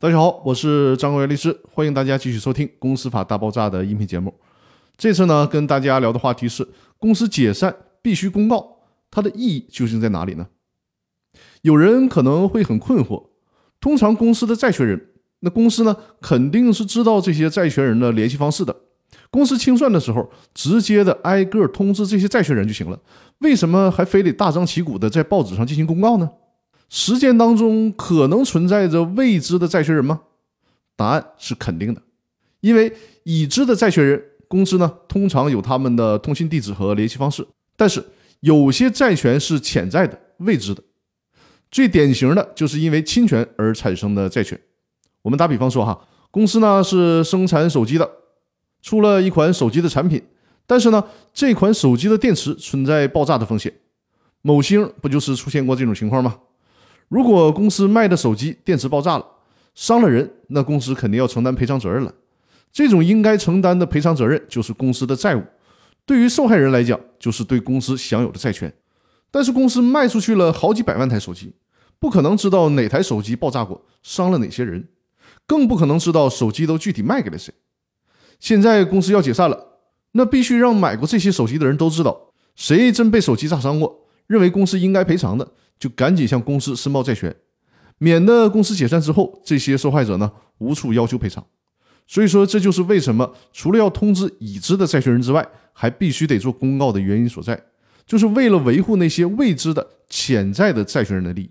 大家好，我是张国元律师，欢迎大家继续收听《公司法大爆炸》的音频节目。这次呢，跟大家聊的话题是公司解散必须公告，它的意义究竟在哪里呢？有人可能会很困惑，通常公司的债权人，那公司呢肯定是知道这些债权人的联系方式的，公司清算的时候，直接的挨个通知这些债权人就行了，为什么还非得大张旗鼓的在报纸上进行公告呢？实践当中可能存在着未知的债权人吗？答案是肯定的，因为已知的债权人公司呢，通常有他们的通信地址和联系方式，但是有些债权是潜在的、未知的。最典型的就是因为侵权而产生的债权。我们打比方说哈，公司呢是生产手机的，出了一款手机的产品，但是呢这款手机的电池存在爆炸的风险。某星不就是出现过这种情况吗？如果公司卖的手机电池爆炸了，伤了人，那公司肯定要承担赔偿责任了。这种应该承担的赔偿责任就是公司的债务，对于受害人来讲，就是对公司享有的债权。但是公司卖出去了好几百万台手机，不可能知道哪台手机爆炸过，伤了哪些人，更不可能知道手机都具体卖给了谁。现在公司要解散了，那必须让买过这些手机的人都知道，谁真被手机炸伤过，认为公司应该赔偿的。就赶紧向公司申报债权，免得公司解散之后，这些受害者呢无处要求赔偿。所以说，这就是为什么除了要通知已知的债权人之外，还必须得做公告的原因所在，就是为了维护那些未知的潜在的债权人的利益。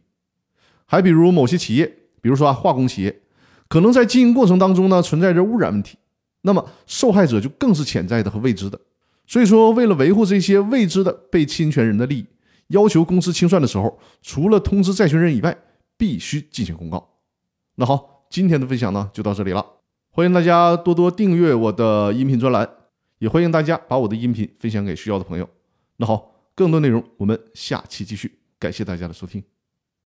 还比如某些企业，比如说啊化工企业，可能在经营过程当中呢存在着污染问题，那么受害者就更是潜在的和未知的。所以说，为了维护这些未知的被侵权人的利益。要求公司清算的时候，除了通知债权人以外，必须进行公告。那好，今天的分享呢就到这里了，欢迎大家多多订阅我的音频专栏，也欢迎大家把我的音频分享给需要的朋友。那好，更多内容我们下期继续，感谢大家的收听。